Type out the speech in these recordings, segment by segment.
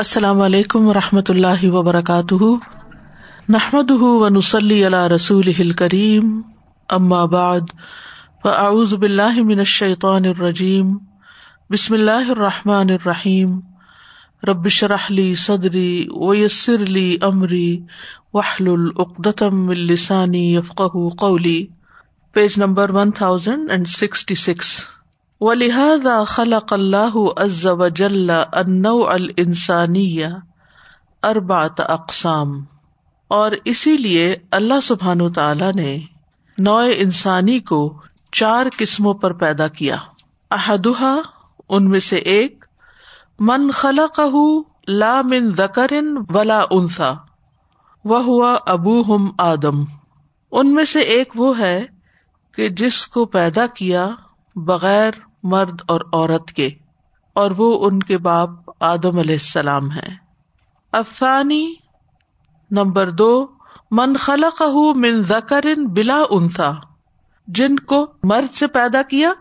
السلام علیکم و رحمۃ اللہ وبرکاتہ نحمد ونسلی رسول کریم اما بعد فاعوذ باللہ من الشیطان الرجیم بسم اللہ الرحمٰن الرحیم ربشرحلی صدری ویسر علی عمری وحل العقدم السانی یفق قولی page number one thousand and sixty six لہذا و جل از السانی اربات اقسام اور اسی لیے اللہ سبحان تعالی نے نوئے انسانی کو چار قسموں پر پیدا کیا احدہ ان میں سے ایک من خلا قہ من زکر ولا انسا ہوا ابو ہم آدم ان میں سے ایک وہ ہے کہ جس کو پیدا کیا بغیر مرد اور عورت کے اور وہ ان کے باپ آدم علیہ السلام ہیں افسانی نمبر دو من خلق من زکر بلا انسا جن کو مرد سے پیدا کیا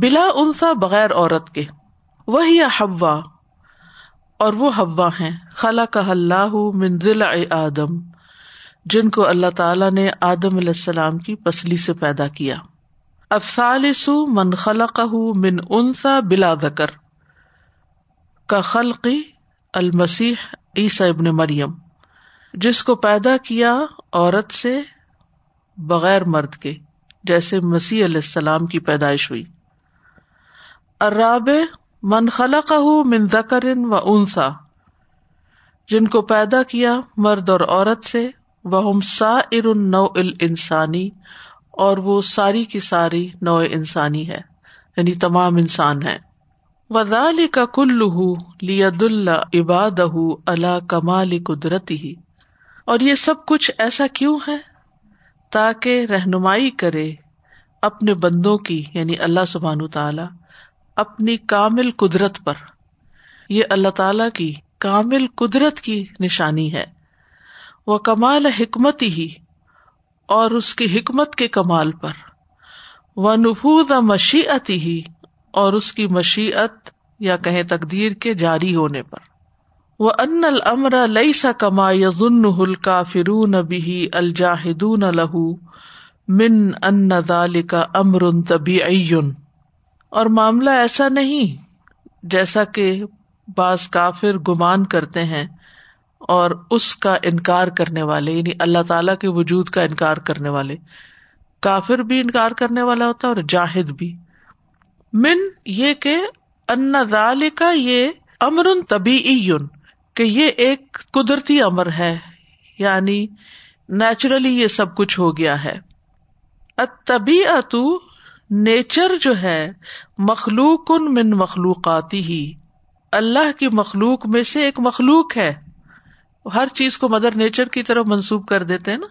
بلا انسا بغیر عورت کے وہی ہوا اور وہ ہوا ہیں خلا کا اللہ من ضلع آدم جن کو اللہ تعالیٰ نے آدم علیہ السلام کی پسلی سے پیدا کیا الثالث من خلق من انسا بلا ذکر کا خلقی عیسی ابن مریم جس کو پیدا کیا عورت سے بغیر مرد کے جیسے مسیح علیہ السلام کی پیدائش ہوئی اراب من خلق من و انسا جن کو پیدا کیا مرد اور عورت سے وہ سا ارن نو ال انسانی اور وہ ساری کی ساری نو انسانی ہے یعنی تمام انسان ہے وزال کا کل لیا اللہ عباد اللہ کمال قدرتی ہی اور یہ سب کچھ ایسا کیوں ہے تاکہ رہنمائی کرے اپنے بندوں کی یعنی اللہ سبحان تعالی اپنی کامل قدرت پر یہ اللہ تعالی کی کامل قدرت کی نشانی ہے وہ کمال حکمت ہی اور اس کی حکمت کے کمال پر و نفوز مشیعت ہی اور اس کی مشیعت یا کہیں تقدیر کے جاری ہونے پر وہ ان المر لئی سا کما یزن ہلکا فرون بھی الجاہدون لہو من ان دال کا امر طبی اور معاملہ ایسا نہیں جیسا کہ بعض کافر گمان کرتے ہیں اور اس کا انکار کرنے والے یعنی اللہ تعالی کے وجود کا انکار کرنے والے کافر بھی انکار کرنے والا ہوتا اور جاہد بھی من یہ کہ اندال کا یہ امر طبی یون کہ یہ ایک قدرتی امر ہے یعنی نیچرلی یہ سب کچھ ہو گیا ہے طبی اتو نیچر جو ہے مخلوق ان من مخلوقاتی ہی اللہ کی مخلوق میں سے ایک مخلوق ہے ہر چیز کو مدر نیچر کی طرف منسوب کر دیتے نا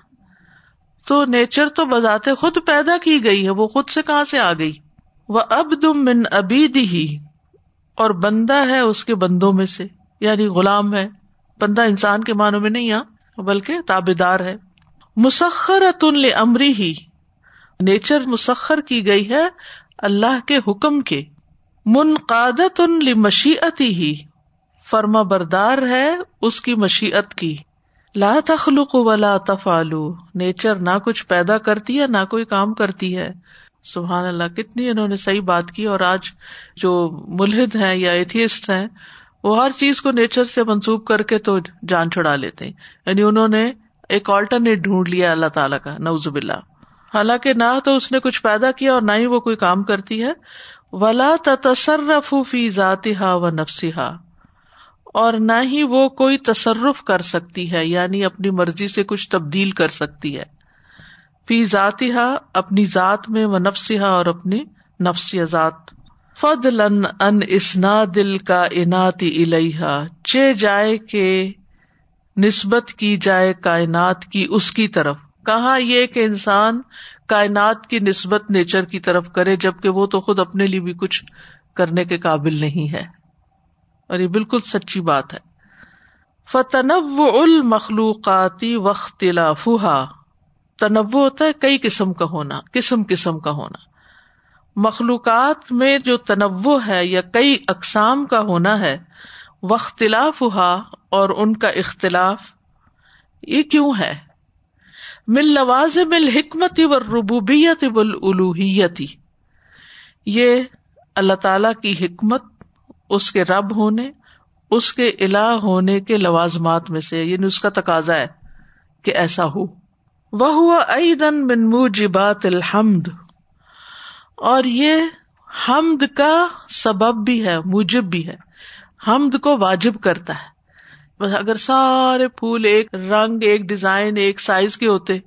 تو نیچر تو بذات خود پیدا کی گئی ہے وہ خود سے کہاں سے آ گئی وہ اب دم من ابید ہی اور بندہ ہے اس کے بندوں میں سے یعنی غلام ہے بندہ انسان کے معنوں میں نہیں آ ہاں، بلکہ تابے دار ہے مسخر انلی امری ہی نیچر مسخر کی گئی ہے اللہ کے حکم کے منقاد مشیتی ہی فرما بردار ہے اس کی مشیت کی لا تخلق و تفالو نیچر نہ کچھ پیدا کرتی ہے نہ کوئی کام کرتی ہے سبحان اللہ کتنی انہوں نے صحیح بات کی اور آج جو ملحد ہیں یا ایتھیسٹ ہیں وہ ہر چیز کو نیچر سے منسوب کر کے تو جان چھڑا لیتے ہیں یعنی انہوں نے ایک آلٹرنیٹ ڈھونڈ لیا اللہ تعالیٰ کا نوز بلّہ حالانکہ نہ تو اس نے کچھ پیدا کیا اور نہ ہی وہ کوئی کام کرتی ہے ولا ذاتی ہا و نفسی ہا اور نہ ہی وہ کوئی تصرف کر سکتی ہے یعنی اپنی مرضی سے کچھ تبدیل کر سکتی ہے فی ہا اپنی ذات میں اور اپنی نفسی ذات فد لن ان اسنا دل کا الحا چے جائے کے نسبت کی جائے کائنات کی اس کی طرف کہاں یہ کہ انسان کائنات کی نسبت نیچر کی طرف کرے جبکہ وہ تو خود اپنے لیے بھی کچھ کرنے کے قابل نہیں ہے اور یہ بالکل سچی بات ہے فتنو المخلوقاتی ال تنوع ہوتا ہے کئی قسم کا ہونا قسم قسم کا ہونا مخلوقات میں جو تنوع ہے یا کئی اقسام کا ہونا ہے وختلاف ہوا اور ان کا اختلاف یہ کیوں ہے مل لواز مل حکمتی الوحیتی یہ اللہ تعالی کی حکمت اس کے رب ہونے اس کے الہ ہونے کے لوازمات میں سے یعنی اس کا تقاضا ہے کہ ایسا ہو وہ دن بن موجبات الحمد اور یہ حمد کا سبب بھی ہے موجب بھی ہے حمد کو واجب کرتا ہے اگر سارے پھول ایک رنگ ایک ڈیزائن ایک سائز کے ہوتے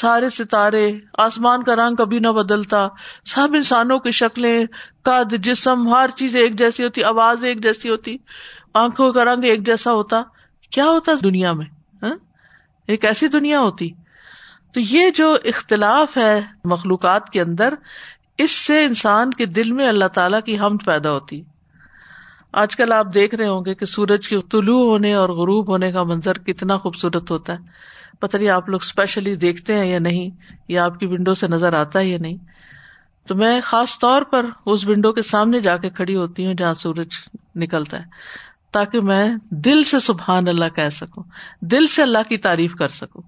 سارے ستارے آسمان کا رنگ کبھی نہ بدلتا سب انسانوں کی شکلیں قد جسم ہر چیز ایک جیسی ہوتی آواز ایک جیسی ہوتی آنکھوں کا رنگ ایک جیسا ہوتا کیا ہوتا دنیا میں ہاں؟ ایک ایسی دنیا ہوتی تو یہ جو اختلاف ہے مخلوقات کے اندر اس سے انسان کے دل میں اللہ تعالی کی حمد پیدا ہوتی آج کل آپ دیکھ رہے ہوں گے کہ سورج کے طلوع ہونے اور غروب ہونے کا منظر کتنا خوبصورت ہوتا ہے پتہ نہیں آپ لوگ اسپیشلی دیکھتے ہیں یا نہیں یا آپ کی ونڈو سے نظر آتا ہے یا نہیں تو میں خاص طور پر اس ونڈو کے سامنے جا کے کھڑی ہوتی ہوں جہاں سورج نکلتا ہے تاکہ میں دل سے سبحان اللہ کہہ سکوں دل سے اللہ کی تعریف کر سکوں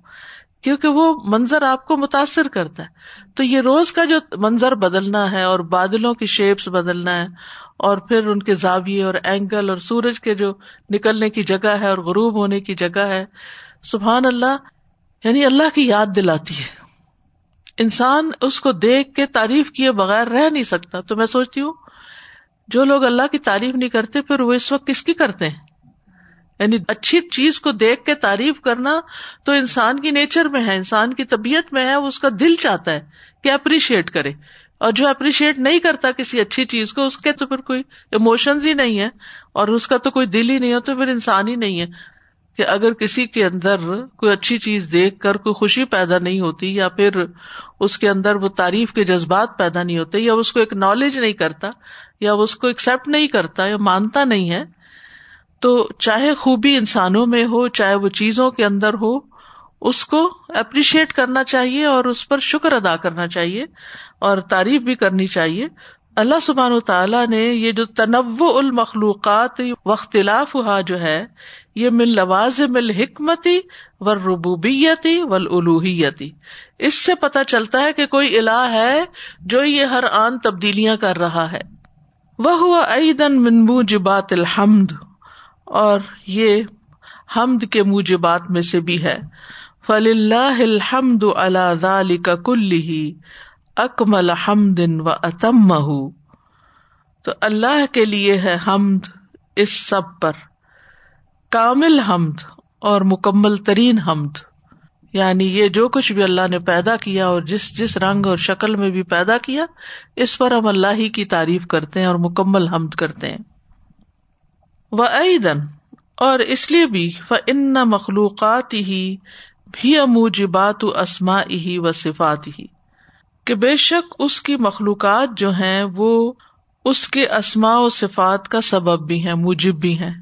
کیونکہ وہ منظر آپ کو متاثر کرتا ہے تو یہ روز کا جو منظر بدلنا ہے اور بادلوں کی شیپس بدلنا ہے اور پھر ان کے زاویے اور اینگل اور سورج کے جو نکلنے کی جگہ ہے اور غروب ہونے کی جگہ ہے سبحان اللہ یعنی اللہ کی یاد دلاتی ہے انسان اس کو دیکھ کے تعریف کیے بغیر رہ نہیں سکتا تو میں سوچتی ہوں جو لوگ اللہ کی تعریف نہیں کرتے پھر وہ اس وقت کس کی کرتے ہیں یعنی اچھی چیز کو دیکھ کے تعریف کرنا تو انسان کی نیچر میں ہے انسان کی طبیعت میں ہے وہ اس کا دل چاہتا ہے کہ اپریشیٹ کرے اور جو اپریشیٹ نہیں کرتا کسی اچھی چیز کو اس کے تو پھر کوئی اموشنز ہی نہیں ہے اور اس کا تو کوئی دل ہی نہیں ہے تو پھر انسان ہی نہیں ہے کہ اگر کسی کے اندر کوئی اچھی چیز دیکھ کر کوئی خوشی پیدا نہیں ہوتی یا پھر اس کے اندر وہ تعریف کے جذبات پیدا نہیں ہوتے یا اس کو ایک نالج نہیں کرتا یا اس کو ایکسپٹ نہیں کرتا یا مانتا نہیں ہے تو چاہے خوبی انسانوں میں ہو چاہے وہ چیزوں کے اندر ہو اس کو اپریشیٹ کرنا چاہیے اور اس پر شکر ادا کرنا چاہیے اور تعریف بھی کرنی چاہیے اللہ سبحان و تعالیٰ نے یہ جو تنوع المخلوقات و ہوا جو ہے یہ مل لواز مل حکمتی و ربوبیتی و الوحیتی اس سے پتہ چلتا ہے کہ کوئی الہ ہے جو یہ ہر آن تبدیلیاں کر رہا ہے وہ ہوا عیدن من مو جبات الحمد اور یہ حمد کے موجبات میں سے بھی ہے فل اللہ الحمد اللہ کا کل ہی اکمل حمد و اتم تو اللہ کے لیے ہے حمد اس سب پر کامل حمد اور مکمل ترین حمد یعنی یہ جو کچھ بھی اللہ نے پیدا کیا اور جس جس رنگ اور شکل میں بھی پیدا کیا اس پر ہم اللہ ہی کی تعریف کرتے ہیں اور مکمل حمد کرتے ہیں وہ ادن اور اس لیے بھی وہ ان مخلوقات ہی بھی و اسما ہی صفات ہی کہ بے شک اس کی مخلوقات جو ہیں وہ اس کے اسماء و صفات کا سبب بھی ہیں موجب بھی ہیں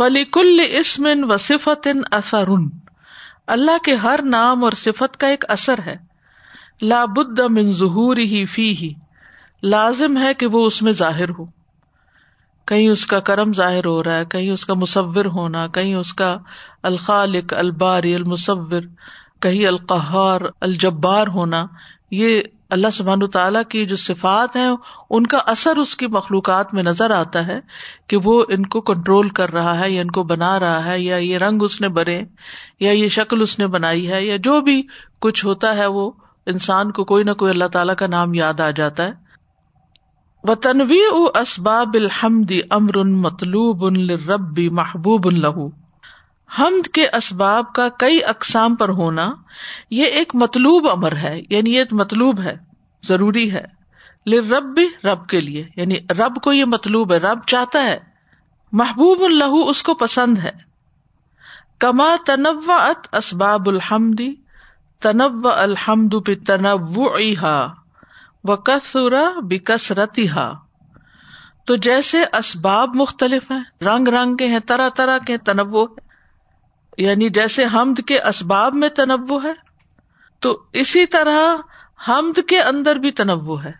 و صفت اثر اللہ کے ہر نام اور صفت کا ایک اثر ہے من ظہور ہی فی ہی لازم ہے کہ وہ اس میں ظاہر ہو کہیں اس کا کرم ظاہر ہو رہا ہے کہیں اس کا مصور ہونا کہیں اس کا الخالق الباری المصور کہیں القہار الجبار ہونا یہ اللہ سبحان تعالیٰ کی جو صفات ہیں ان کا اثر اس کی مخلوقات میں نظر آتا ہے کہ وہ ان کو کنٹرول کر رہا ہے یا ان کو بنا رہا ہے یا یہ رنگ اس نے بھرے یا یہ شکل اس نے بنائی ہے یا جو بھی کچھ ہوتا ہے وہ انسان کو کوئی نہ کوئی اللہ تعالیٰ کا نام یاد آ جاتا ہے و او اسباب الحمد امر ان مطلوب ان ربی محبوب الہو حمد کے اسباب کا کئی اقسام پر ہونا یہ ایک مطلوب امر ہے یعنی یہ مطلوب ہے ضروری ہے رب بھی رب کے لیے یعنی رب کو یہ مطلوب ہے رب چاہتا ہے محبوب اللہ اس کو پسند ہے کما تنوع ات اسباب الحمدی تنوع الحمد تنوع ہا و بسرتی ہا تو جیسے اسباب مختلف ہیں رنگ رنگ کے ہیں طرح طرح کے تنوع ہے یعنی جیسے حمد کے اسباب میں تنوع ہے تو اسی طرح حمد کے اندر بھی تنوع ہے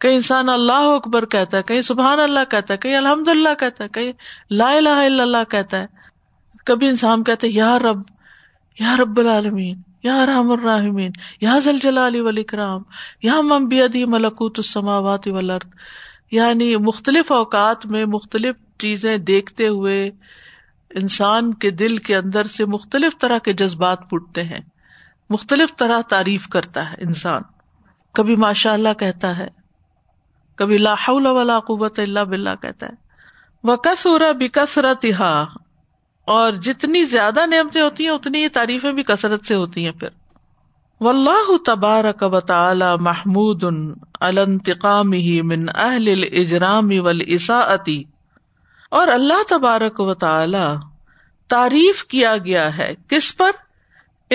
کہیں انسان اللہ اکبر کہتا ہے کہیں سبحان اللہ کہتا ہے کہیں الحمد اللہ کہتا ہے کہیں لا الہ الا اللہ کہتا ہے کبھی انسان کہتا ہے یا رب یا رب العالمین یا رحم الرحمین یا زلجلا علی ولی کرام یا ممبیت ملکوت السماوات والارض یعنی مختلف اوقات میں مختلف چیزیں دیکھتے ہوئے انسان کے دل کے اندر سے مختلف طرح کے جذبات پوٹتے ہیں مختلف طرح تعریف کرتا ہے انسان کبھی ماشاء اللہ کہتا ہے کبھی لاہ بلّہ کہتا ہے کسور بکسر تہا اور جتنی زیادہ نعمتیں ہوتی ہیں اتنی یہ تعریفیں بھی کثرت سے ہوتی ہیں پھر و تبار و تعالی محمود من اہل الاجرام ولیسا اور اللہ تبارک و تعالی تعریف کیا گیا ہے کس پر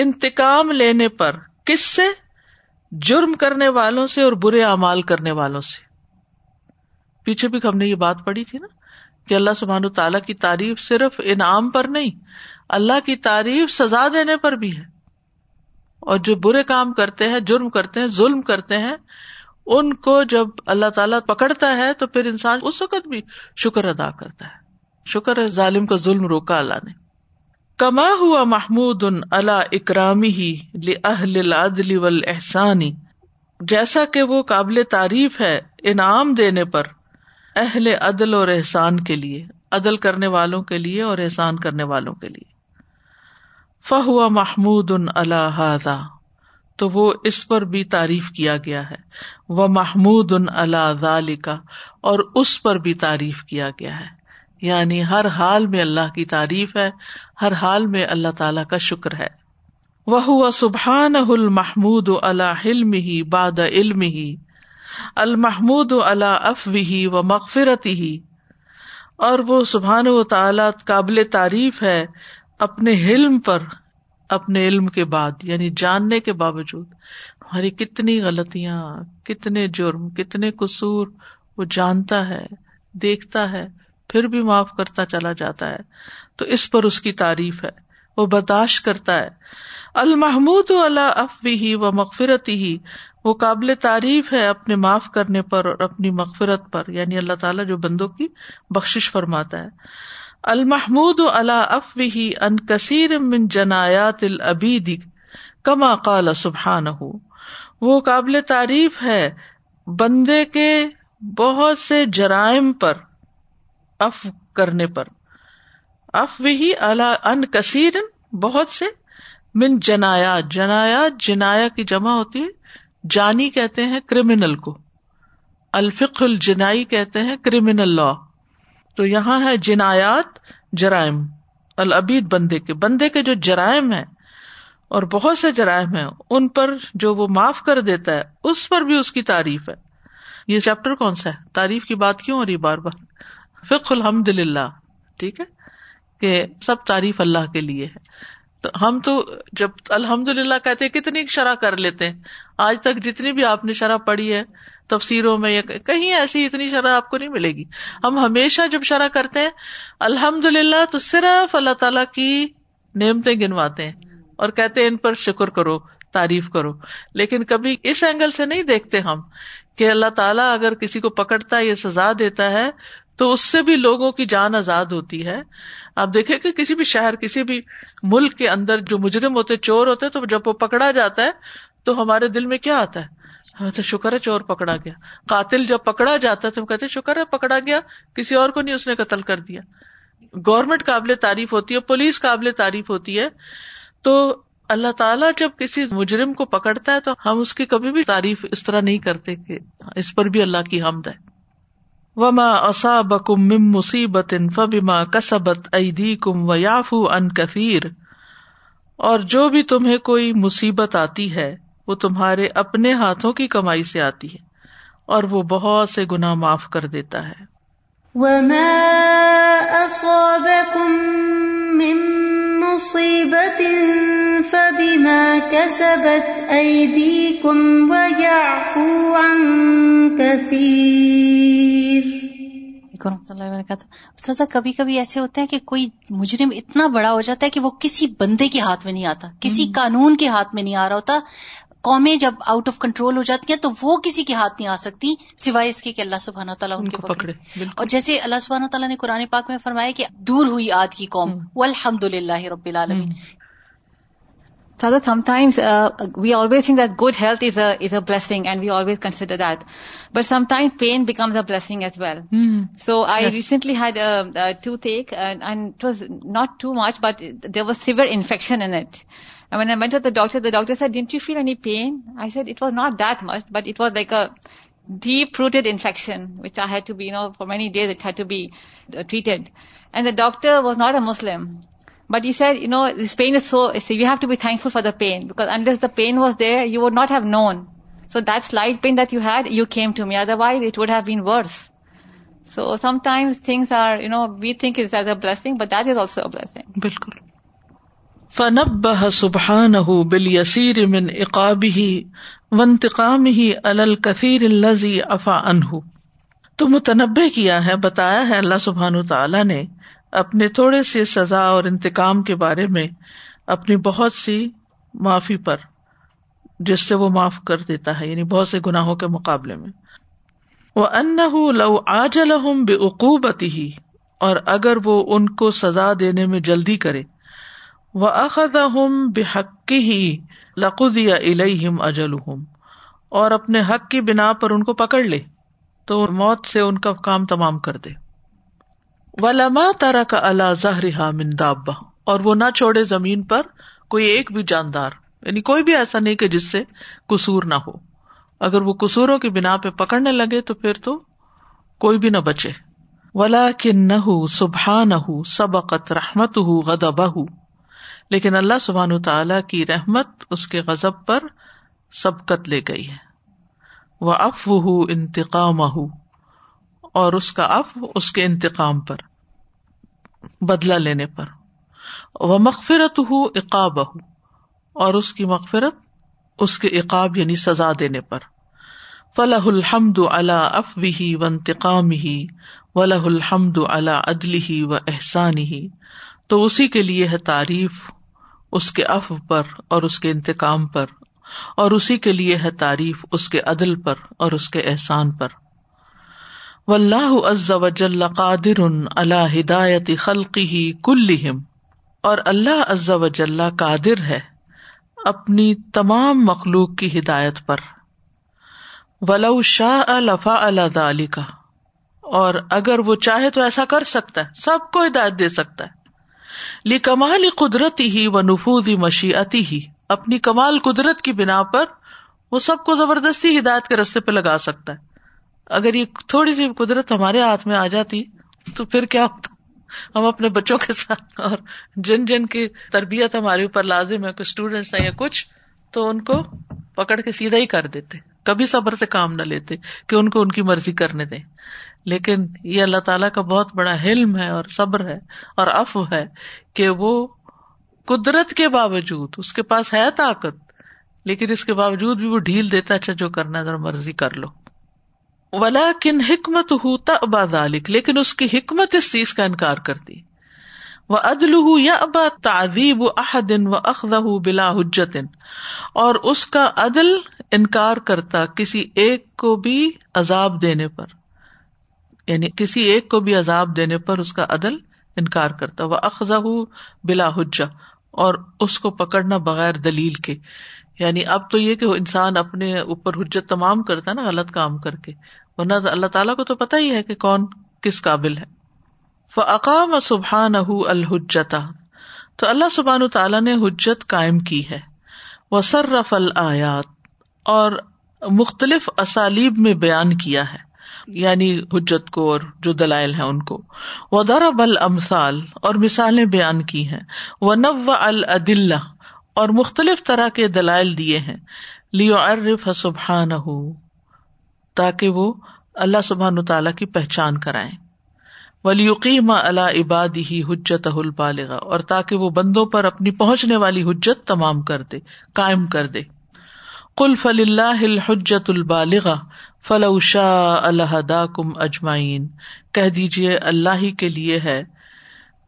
انتقام لینے پر کس سے جرم کرنے والوں سے اور برے اعمال کرنے والوں سے پیچھے بھی ہم نے یہ بات پڑھی تھی نا کہ اللہ سبحان و تعالیٰ کی تعریف صرف انعام پر نہیں اللہ کی تعریف سزا دینے پر بھی ہے اور جو برے کام کرتے ہیں جرم کرتے ہیں ظلم کرتے ہیں ان کو جب اللہ تعالیٰ پکڑتا ہے تو پھر انسان اس وقت بھی شکر ادا کرتا ہے شکر ہے ظالم کا ظلم روکا اللہ نے کما ہوا محمود ان اللہ اکرامی ہی العدل احسانی جیسا کہ وہ قابل تعریف ہے انعام دینے پر اہل عدل اور احسان کے لیے عدل کرنے والوں کے لیے اور احسان کرنے والوں کے لیے فہ محمود ان اللہ تو وہ اس پر بھی تعریف کیا گیا ہے وہ محمود ان اللہ کا اور اس پر بھی تعریف کیا گیا ہے یعنی ہر حال میں اللہ کی تعریف ہے ہر حال میں اللہ تعالی کا شکر ہے وہ سبحان المحمود اللہ علم ہی باد علم ہی المحمود اللہ اف و مغفرتی ہی اور وہ سبحان و تعالی قابل تعریف ہے اپنے علم پر اپنے علم کے بعد یعنی جاننے کے باوجود ہماری کتنی غلطیاں کتنے جرم کتنے قصور وہ جانتا ہے دیکھتا ہے پھر بھی معاف کرتا چلا جاتا ہے تو اس پر اس کی تعریف ہے وہ برداشت کرتا ہے المحمود افوی ہی اف مغفرتی ہی وہ قابل تعریف ہے اپنے معاف کرنے پر اور اپنی مغفرت پر یعنی اللہ تعالیٰ جو بندوں کی بخش فرماتا ہے المحمود علا افوی ان کثیر من جنایات العبید کما قال سبحان ہو وہ قابل تعریف ہے بندے کے بہت سے جرائم پر اف کرنے پر اف بھی اللہ ان کثیر بہت سے من جنایات جنایات جنایا کی جمع ہوتی ہے جانی کہتے ہیں کرمنل کو الفق الجنائی کہتے ہیں کرمنل لا تو یہاں ہے جنایات جرائم العبید بندے کے بندے کے جو جرائم ہیں اور بہت سے جرائم ہیں ان پر جو وہ معاف کر دیتا ہے اس پر بھی اس کی تعریف ہے یہ چیپٹر کون سا ہے تعریف کی بات کیوں اور یہ بار بار فک الحمد للہ ٹھیک ہے کہ سب تعریف اللہ کے لیے ہے تو ہم تو جب الحمد للہ کہتے کتنی شرح کر لیتے ہیں آج تک جتنی بھی آپ نے شرح پڑھی ہے تفسیروں میں یا کہیں ایسی اتنی شرح آپ کو نہیں ملے گی ہم ہمیشہ جب شرح کرتے ہیں الحمد للہ تو صرف اللہ تعالیٰ کی نعمتیں گنواتے ہیں اور کہتے ہیں ان پر شکر کرو تعریف کرو لیکن کبھی اس اینگل سے نہیں دیکھتے ہم کہ اللہ تعالیٰ اگر کسی کو پکڑتا ہے یا سزا دیتا ہے تو اس سے بھی لوگوں کی جان آزاد ہوتی ہے آپ دیکھیں کہ کسی بھی شہر کسی بھی ملک کے اندر جو مجرم ہوتے چور ہوتے تو جب وہ پکڑا جاتا ہے تو ہمارے دل میں کیا آتا ہے ہمیں تو شکر ہے چور پکڑا گیا قاتل جب پکڑا جاتا ہے تو ہم کہتے شکر ہے پکڑا گیا کسی اور کو نہیں اس نے قتل کر دیا گورنمنٹ قابل تعریف ہوتی ہے پولیس قابل تعریف ہوتی ہے تو اللہ تعالیٰ جب کسی مجرم کو پکڑتا ہے تو ہم اس کی کبھی بھی تعریف اس طرح نہیں کرتے کہ اس پر بھی اللہ کی حمد ہے وما و مصیب فب کم و یاف ان کثیر اور جو بھی تمہیں کوئی مصیبت آتی ہے وہ تمہارے اپنے ہاتھوں کی کمائی سے آتی ہے اور وہ بہت سے گناہ معاف کر دیتا ہے وم کم مصیبت کبھی کبھی ایسے ہوتے ہیں کہ کوئی مجرم اتنا بڑا ہو جاتا ہے کہ وہ کسی بندے کے ہاتھ میں نہیں آتا کسی قانون کے ہاتھ میں نہیں آ رہا ہوتا قومیں جب آؤٹ آف کنٹرول ہو جاتی ہیں تو وہ کسی کے ہاتھ نہیں آ سکتی سوائے اس کے کہ اللہ سبحانہ تعالیٰ ان کو پکڑے اور جیسے اللہ سبحانہ تعالیٰ نے قرآن پاک میں فرمایا کہ دور ہوئی آج کی قوم الحمد للہ رب العالمین Sada, sometimes uh, we always think that good health is a blessing, and we always consider that. But sometimes pain becomes a blessing as well. Mm. So I recently had a toothache, uh, and it was not too much, but there was severe infection in it. And when I went to the doctor said, "Didn't you feel any pain?" I said, "It was not that much, but it was like a deep-rooted infection, which I had to be, for many days it had to be uh, treated." And the doctor was not a Muslim. But you know this so have to bear for the pain was you would know سوینڈ view سوٹسام ہی متنبع کیا ہے بتایا ہے اللہ سبحان تعالیٰ نے اپنے تھوڑے سے سزا اور انتقام کے بارے میں اپنی بہت سی معافی پر جس سے وہ معاف کر دیتا ہے یعنی بہت سے گناہوں کے مقابلے میں وہ ان لو آج بے ہی اور اگر وہ ان کو سزا دینے میں جلدی کرے وہ اخذ بے حق ہی لقد یا الم اجل اور اپنے حق کی بنا پر ان کو پکڑ لے تو موت سے ان کا کام تمام کر دے و لما تارا کا اللہ ظاہر رہا اور وہ نہ چھوڑے زمین پر کوئی ایک بھی جاندار یعنی کوئی بھی ایسا نہیں کہ جس سے قصور نہ ہو اگر وہ قصوروں کی بنا پہ پکڑنے لگے تو پھر تو کوئی بھی نہ بچے ولا کن نہ ہو نہ ہو سبقت رحمت ہو غد ہو لیکن اللہ سبحان تعالی کی رحمت اس کے غذب پر سبقت لے گئی ہے وہ اف ہو انتقام ہو اور اس کا اف اس کے انتقام پر بدلا لینے پر وہ مغفرت ہو اقاب اور اس کی مغفرت اس کے اقاب یعنی سزا دینے پر فلاح الحمد اللہ اف ہی و انتقام ہی ولاح الحمد اللہ ہی و احسان ہی تو اسی کے لیے ہے تعریف اس کے اف پر اور اس کے انتقام پر اور اسی کے لیے ہے تعریف اس کے عدل پر اور اس کے احسان پر و اللہ قادر اللہ ہدایت خلقی ہی کل اور اللہ عز و جل قادر ہے اپنی تمام مخلوق کی ہدایت پر ولو شاہ الفا اللہ علی کا اور اگر وہ چاہے تو ایسا کر سکتا ہے سب کو ہدایت دے سکتا ہے لی کمال قدرتی ہی و نفوز مشیعتی ہی اپنی کمال قدرت کی بنا پر وہ سب کو زبردستی ہدایت کے رستے پہ لگا سکتا ہے اگر یہ تھوڑی سی قدرت ہمارے ہاتھ میں آ جاتی تو پھر کیا ہوتا ہم اپنے بچوں کے ساتھ اور جن جن کی تربیت ہمارے اوپر لازم ہے کچھ اسٹوڈینٹس ہیں یا کچھ تو ان کو پکڑ کے سیدھا ہی کر دیتے کبھی صبر سے کام نہ لیتے کہ ان کو ان کی مرضی کرنے دیں لیکن یہ اللہ تعالیٰ کا بہت بڑا علم ہے اور صبر ہے اور اف ہے کہ وہ قدرت کے باوجود اس کے پاس ہے طاقت لیکن اس کے باوجود بھی وہ ڈھیل دیتا اچھا جو کرنا ذرا مرضی کر لو ولا کن حکمت ہو تا ابا ذالک لیکن اس کی حکمت اس چیز کا انکار کرتی ادل عدل ابا تعزیب و اخذ انکار کرتا کسی ایک کو بھی عذاب دینے پر یعنی کسی ایک کو بھی عذاب دینے پر اس کا عدل انکار کرتا وہ اخذہ بلا حجا اور اس کو پکڑنا بغیر دلیل کے یعنی اب تو یہ کہ انسان اپنے اوپر حجت تمام کرتا ہے نا غلط کام کر کے ورنہ اللہ تعالیٰ کو تو پتا ہی ہے کہ کون کس قابل ہے فقام سبحان الحجتا تو اللہ سبحان تعالیٰ نے حجت قائم کی ہے وصرف الآیات اور مختلف اسالیب میں بیان کیا ہے یعنی حجت کو اور جو دلائل ہے ان کو وہ درب المسال اور مثالیں بیان کی ہیں وہ نو الدل اور مختلف طرح کے دلائل دیے ہیں لیو ارف سبحان ہو تاکہ وہ اللہ سبحان تعالیٰ کی پہچان کرائیں ولیقیم اللہ عباد ہی حجت البالغ اور تاکہ وہ بندوں پر اپنی پہنچنے والی حجت تمام کر دے قائم کر دے کل فل اللہ حجت البالغ فلوشا اللہ دا کم اجمائین کہہ دیجیے اللہ ہی کے لیے ہے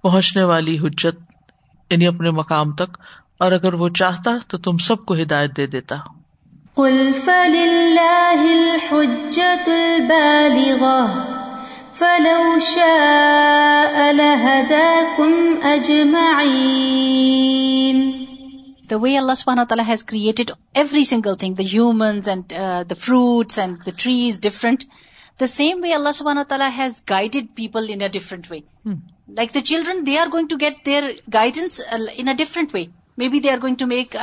پہنچنے والی حجت یعنی اپنے مقام تک اور اگر وہ چاہتا تو تم سب کو ہدایت دے دیتا the way Allah sub created every single thing the and the fruits and the trees different the same way اللہ سبحان تعالیٰ has guided people different way like the children they are going to get their guidance in a different way اللہ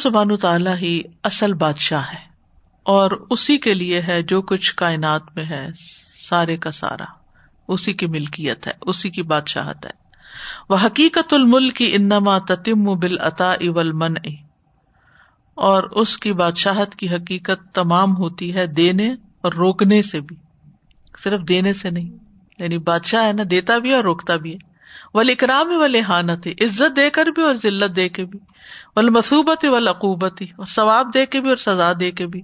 سبحان تعالیٰ ہی اصل بادشاہ ہے اور اسی کے لیے ہے جو کچھ کائنات میں ہے سارے کا سارا اسی کی ملکیت ہے اسی کی بادشاہت ہے وہ حقیقت الملک کی بادشاہت کی حقیقت تمام ہوتی ہے دینے دینے اور روکنے سے سے بھی صرف نہیں یعنی بادشاہ ہے نا دیتا بھی ہے اور روکتا بھی ہے اکرام و اکرامت عزت دے کر بھی اور ذلت دے کے بھی ول مصوبت اور ثواب دے کے بھی اور سزا دے کے بھی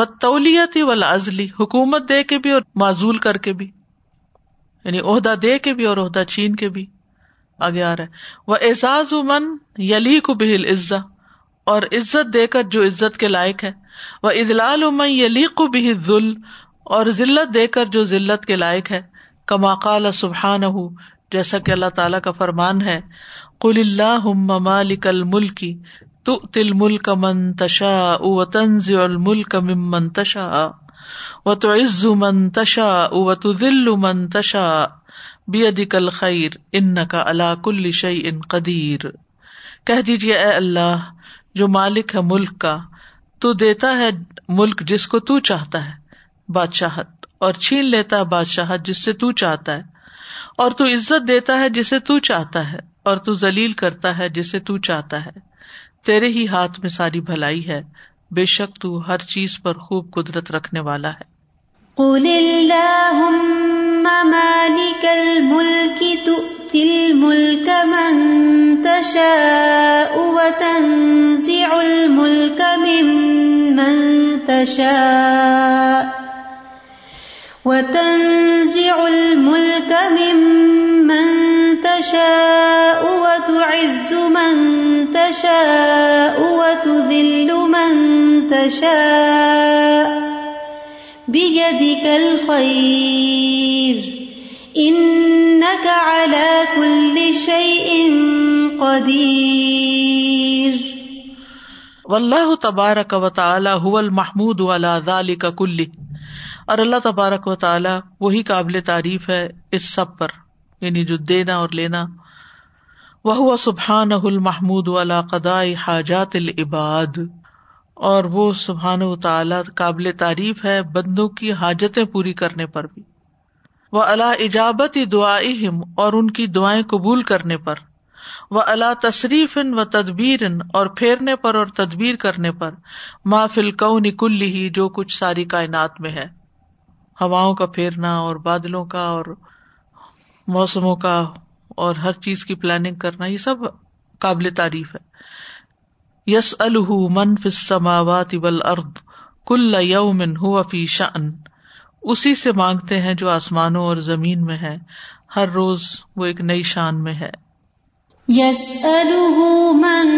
و تولیت و اضلی حکومت دے کے بھی اور معذول کر کے بھی یعنی عہدہ دے کے بھی اور عہدہ چین کے بھی آگے آ رہا ہے وہ اعزاز من یلی کو بہل عزا اور عزت دے کر جو عزت کے لائق ہے وہ ادلال امن یلی کو بھی ذل اور ذلت دے کر جو ذلت کے لائق ہے کما قال سبحان ہو جیسا کہ اللہ تعالیٰ کا فرمان ہے کل اللہ مالک الملک تو تل ملک منتشا تنز الملک ممن تشا و تو عز من تشا و تو من تشا بے کل خیر ان اللہ کل شعی ان قدیر کہہ دیجیے اے اللہ جو مالک ہے ملک کا تو دیتا ہے ملک جس کو تو چاہتا ہے بادشاہت اور چھین لیتا ہے بادشاہت جس سے تو چاہتا ہے اور تو عزت دیتا ہے جسے تو چاہتا ہے اور تو ذلیل کرتا ہے جسے تو چاہتا ہے تیرے ہی ہاتھ میں ساری بھلائی ہے بے شک تو ہر چیز پر خوب قدرت رکھنے والا ہے قل اللهم مالك الملك الملك الملك الملك تؤتي من تشاء تشاء تشاء وتنزع وتنزع ممن ممن وتعز من تشاء مش من تشاء بيدك الخير إنك على كل شيء قدير واللہ تبارک و تعالی هو المحمود على ذلك كله اور اللہ تبارک و تعالی وہی قابل تعریف ہے اس سب پر یعنی جو دینا اور لینا وہ سبحان المحمود والا قدائی حاجات العباد اور وہ سبحان و تعالی قابل تعریف ہے بندوں کی حاجتیں پوری کرنے پر بھی وہ اللہ ایجابتی دعائم اور ان کی دعائیں قبول کرنے پر وہ اللہ تصریف و تدبیر اور پھیرنے پر اور تدبیر کرنے پر ما فلکو نکل ہی جو کچھ ساری کائنات میں ہے ہواؤں کا پھیرنا اور بادلوں کا اور موسموں کا اور ہر چیز کی پلاننگ کرنا یہ سب قابل تعریف ہے یس الح من فی ابل ارد کل یوم ہو فی شان اسی سے مانگتے ہیں جو آسمانوں اور زمین میں ہے ہر روز وہ ایک نئی شان میں ہے یس من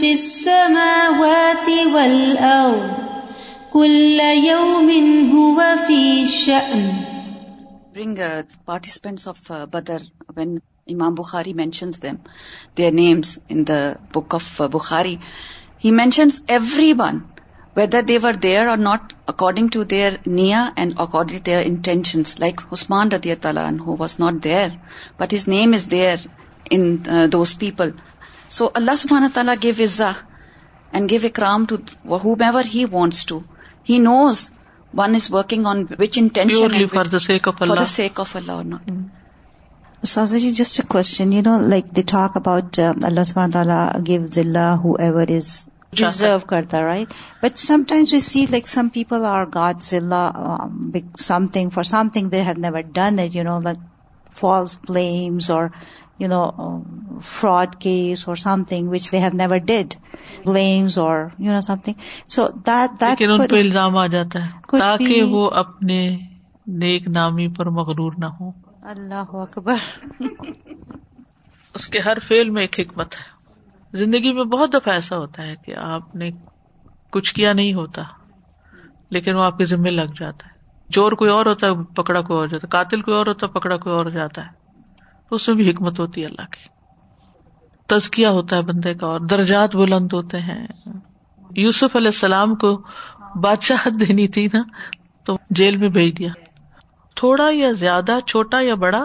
فی السماوات والارض کل یوم ہو فی شان bring participants of Badr when Imam Bukhari mentions them their names in the book of Bukhari he mentions every one whether they were there or not according to their نیا and according to their intentions like Usman Rati was not there but his name is there in this people so اللہ عبان تعالی gave us and gave a کرام to whomever he wants to he knows one is working on which intention sake of اللہ سازا جی just a کو something which never did claims or الزام آ جاتا ہے تاکہ وہ اپنے نیک نامی پر مغرور نہ ہو اللہ اکبر اس کے ہر فیل میں ایک حکمت ہے زندگی میں بہت دفعہ ایسا ہوتا ہے کہ آپ نے کچھ کیا نہیں ہوتا لیکن وہ آپ کے ذمے لگ جاتا ہے جور کوئی اور ہوتا ہے پکڑا کوئی اور جاتا ہے قاتل کوئی اور ہوتا ہے پکڑا کوئی اور جاتا ہے اس میں بھی حکمت ہوتی ہے اللہ کی تزکیا ہوتا ہے بندے کا اور درجات بلند ہوتے ہیں یوسف علیہ السلام کو بادشاہت دینی تھی نا تو جیل میں بھیج دیا تھوڑا یا زیادہ چھوٹا یا بڑا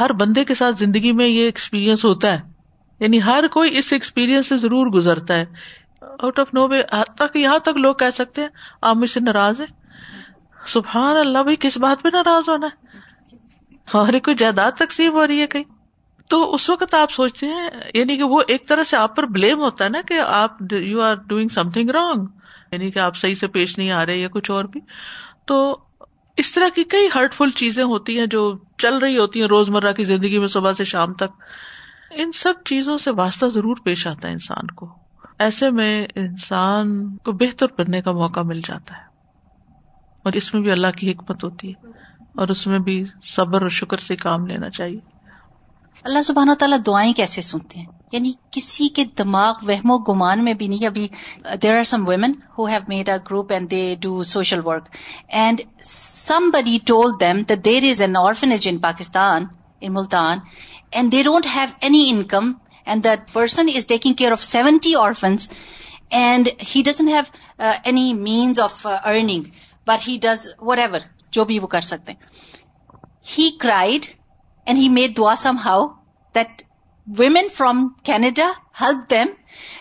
ہر بندے کے ساتھ زندگی میں یہ ایکسپیرئنس ہوتا ہے یعنی ہر کوئی اس ایکسپیرئنس سے ضرور گزرتا ہے آؤٹ آف نو وے تک لوگ کہہ سکتے ہیں آپ مجھ سے ناراض ہے سبحان اللہ بھائی کس بات پہ ناراض ہونا ہے اور کوئی جائیداد تقسیم ہو رہی ہے کہیں تو اس وقت آپ سوچتے ہیں یعنی کہ وہ ایک طرح سے آپ پر بلیم ہوتا ہے نا کہ آپ you are doing something wrong یعنی کہ آپ صحیح سے پیش نہیں آ رہے یا کچھ اور بھی تو اس طرح کی کئی ہرٹ فل چیزیں ہوتی ہیں جو چل رہی ہوتی ہیں روز مرہ کی زندگی میں صبح سے شام تک ان سب چیزوں سے واسطہ ضرور پیش آتا ہے انسان کو ایسے میں انسان کو بہتر پڑھنے کا موقع مل جاتا ہے اور اس میں بھی اللہ کی حکمت ہوتی ہے اور اس میں بھی صبر اور شکر سے کام لینا چاہیے اللہ سبحانہ تعالیٰ دعائیں کیسے سنتے ہیں یعنی کسی کے دماغ وہم و گمان میں بھی نہیں ابھی there are some women who have made a group and they do social work and somebody told the there is an orphanage in Pakistan in Multan and they don't have any income and that person is taking care of seventy orphans and he doesn't have any means of earning but he does whatever جو بھی وہ کر سکتے ہیں cried and he made dua somehow that women from Canada helped them.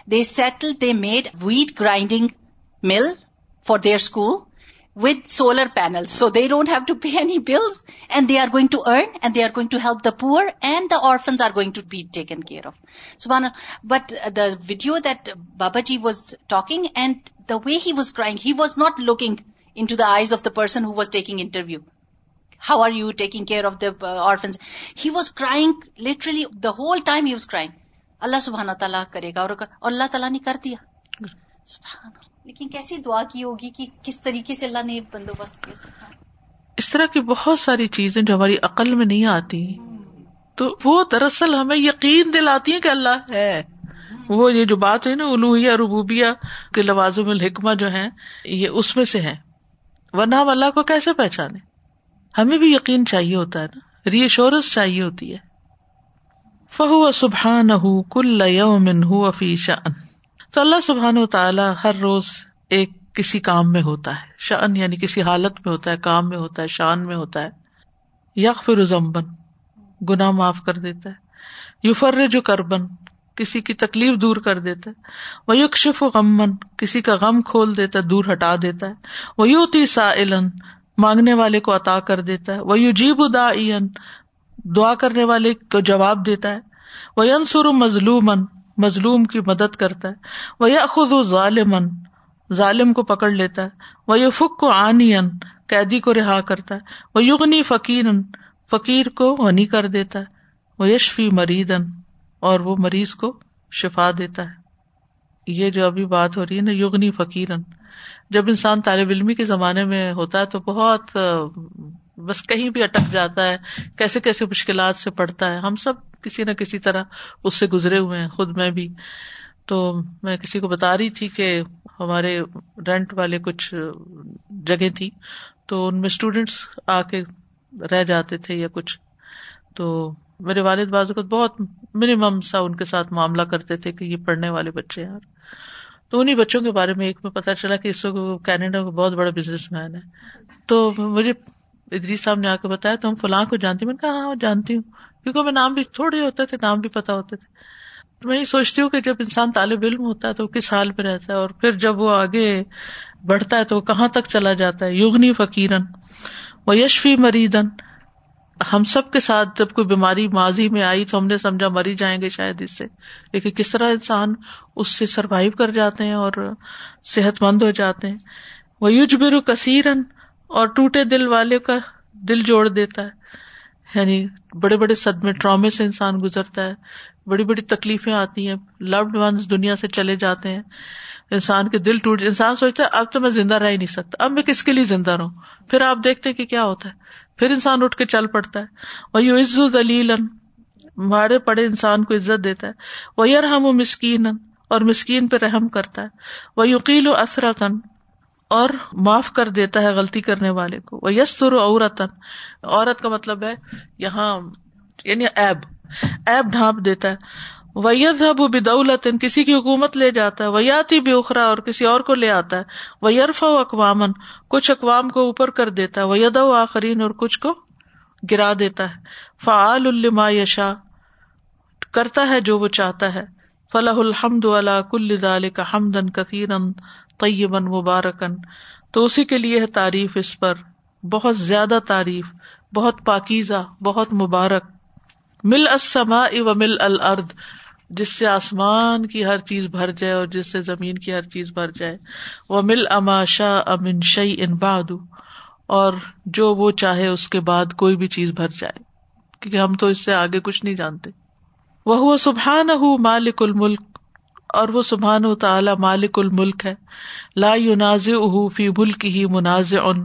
They settled, they made wheat grinding mill for their school with solar panels. So they don't have to pay any bills, and they are going to earn, and they are going to help the poor, and the orphans are going to be taken care of. SubhanAllah. But the video that Babaji was talking, and the way he was crying, he was not looking into the eyes of the person who was taking interview. How are you taking care of the the orphans he he was was crying crying literally whole time اللہ سبحانہ تعالیٰ کرے گا اور اللہ تعالیٰ نے کر دیا لیکن کیسی دعا کی ہوگی کہ کس طریقے سے اللہ نے بندوبست کیا اس طرح کی بہت ساری چیزیں جو ہماری عقل میں نہیں آتی تو وہ دراصل ہمیں یقین دلاتی ہیں کہ اللہ ہے وہ یہ جو بات ہے نا الوحیہ ربوبیا کے لوازم الحکمہ جو ہیں یہ اس میں سے ہیں ورنہ ہم اللہ کو کیسے پہچانے ہمیں بھی یقین چاہیے ہوتا ہے نا ری چاہیے ہوتی ہے فہو سبحان ہو کل فی شن تو اللہ سبحان و تعالیٰ ہر روز ایک کسی کام میں ہوتا ہے ش یعنی کسی حالت میں ہوتا ہے کام میں ہوتا ہے شان میں ہوتا ہے یقربن گنا معاف کر دیتا ہے یو جو کربن کسی کی تکلیف دور کر دیتا ہے وہ غمن کسی کا غم کھول دیتا ہے دور ہٹا دیتا ہے وہ یوتی سا مانگنے والے کو عطا کر دیتا ہے وہ یو جیب دا دعا کرنے والے کو جواب دیتا ہے وہ انسر مظلوم مظلوم کی مدد کرتا ہے وہ یخذ و ظالم کو پکڑ لیتا ہے وہ یو فک کو آنی قیدی کو رہا کرتا ہے وہ یغنی فقیر فقیر کو غنی کر دیتا ہے وہ یشفی مریدن اور وہ مریض کو شفا دیتا ہے یہ جو ابھی بات ہو رہی ہے نا یغنی فقیرن جب انسان طالب علمی کے زمانے میں ہوتا ہے تو بہت بس کہیں بھی اٹک جاتا ہے کیسے کیسے مشکلات سے پڑتا ہے ہم سب کسی نہ کسی طرح اس سے گزرے ہوئے ہیں خود میں بھی تو میں کسی کو بتا رہی تھی کہ ہمارے رینٹ والے کچھ جگہ تھی تو ان میں اسٹوڈینٹس آ کے رہ جاتے تھے یا کچھ تو میرے والد بازو بہت منیمم سا ان کے ساتھ معاملہ کرتے تھے کہ یہ پڑھنے والے بچے یار تو انہیں بچوں کے بارے میں ایک میں پتا چلا کہ اس وقت کینیڈا کا بہت بڑا بزنس مین ہے تو مجھے ادری صاحب نے آ کے بتایا تو فلاں کو جانتی میں نے کہا ہاں جانتی ہوں کیونکہ میں نام بھی تھوڑے ہوتے تھے نام بھی پتا ہوتے تھے تو میں یہ سوچتی ہوں کہ جب انسان طالب علم ہوتا ہے تو کس حال پہ رہتا ہے اور پھر جب وہ آگے بڑھتا ہے تو وہ کہاں تک چلا جاتا ہے یوگنی فقیرن وہ یشفی مریدن ہم سب کے ساتھ جب کوئی بیماری ماضی میں آئی تو ہم نے سمجھا مری جائیں گے شاید اس سے لیکن کس طرح انسان اس سے سروائو کر جاتے ہیں اور صحت مند ہو جاتے ہیں وہ یوج برو کثیر اور ٹوٹے دل والے کا دل جوڑ دیتا ہے یعنی بڑے بڑے صدمے ٹرامے سے انسان گزرتا ہے بڑی بڑی تکلیفیں آتی ہیں لوڈ ونس دنیا سے چلے جاتے ہیں انسان کے دل ٹوٹ انسان سوچتا ہے اب تو میں زندہ رہ ہی نہیں سکتا اب میں کس کے لیے زندہ رہ دیکھتے کہ کیا ہوتا ہے پھر انسان اٹھ کے چل پڑتا ہے یو عزت و مارے پڑے انسان کو عزت دیتا ہے یار ہم و مسکین اور مسکین پہ رحم کرتا ہے وہ یوکیل و عصرت اور معاف کر دیتا ہے غلطی کرنے والے کو وہ یستر و عورتن عورت کا مطلب ہے یہاں یعنی ایب ایب ڈھانپ دیتا ہے ویز اب و کسی کی حکومت لے جاتا ہے ویاتی بھی اخرا اور کسی اور کو لے آتا ہے و اقوامن کچھ اقوام کو اوپر کر دیتا ہے آخرین اور کچھ کو گرا دیتا ہے فعال الما یشا کرتا ہے جو وہ چاہتا ہے فلاح الحمد اللہ کل دال کا حمدن کثیر طیبن مبارکن تو اسی کے لیے تعریف اس پر بہت زیادہ تعریف بہت پاکیزہ بہت مبارک مل اسما و مل الرد جس سے آسمان کی ہر چیز بھر جائے اور جس سے زمین کی ہر چیز بھر جائے وہ مل اماشا امن شعی ان باد اور جو وہ چاہے اس کے بعد کوئی بھی چیز بھر جائے کیونکہ ہم تو اس سے آگے کچھ نہیں جانتے وہ سبحان ہو مالک الملک اور وہ سبحان و تعالی مالک الملک ہے لا یوناز فی ملک ہی منازع ان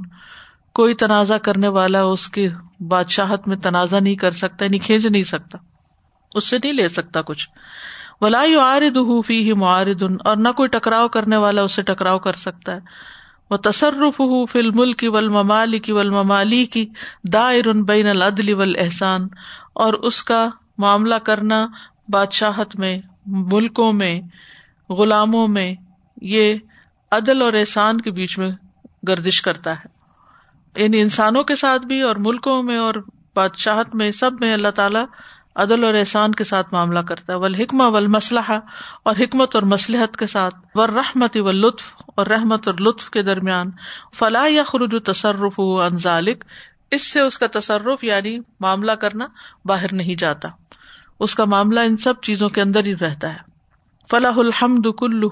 کوئی تنازع کرنے والا اس کے بادشاہت میں تنازع نہیں کر سکتا نہیں یعنی کھینچ نہیں سکتا اس سے نہیں لے سکتا کچھ ولا ہی اور نہ کوئی ٹکراؤ کرنے والا اسے ٹکراؤ کر سکتا ہے وہ تصرف کی کی ول ول ممالی ممالی دائر بین ول احسان اور اس کا معاملہ کرنا بادشاہت میں ملکوں میں غلاموں میں یہ عدل اور احسان کے بیچ میں گردش کرتا ہے ان یعنی انسانوں کے ساتھ بھی اور ملکوں میں اور بادشاہت میں سب میں اللہ تعالیٰ عدل اور احسان کے ساتھ معاملہ کرتا ہے اور حکمت اور مسلحت کے ساتھ اور رحمت اور لطف کے درمیان فلاح یا خروج و تصرف اس سے اس کا تصرف یعنی معاملہ کرنا باہر نہیں جاتا اس کا معاملہ ان سب چیزوں کے اندر ہی رہتا ہے فلاح الحمد کلو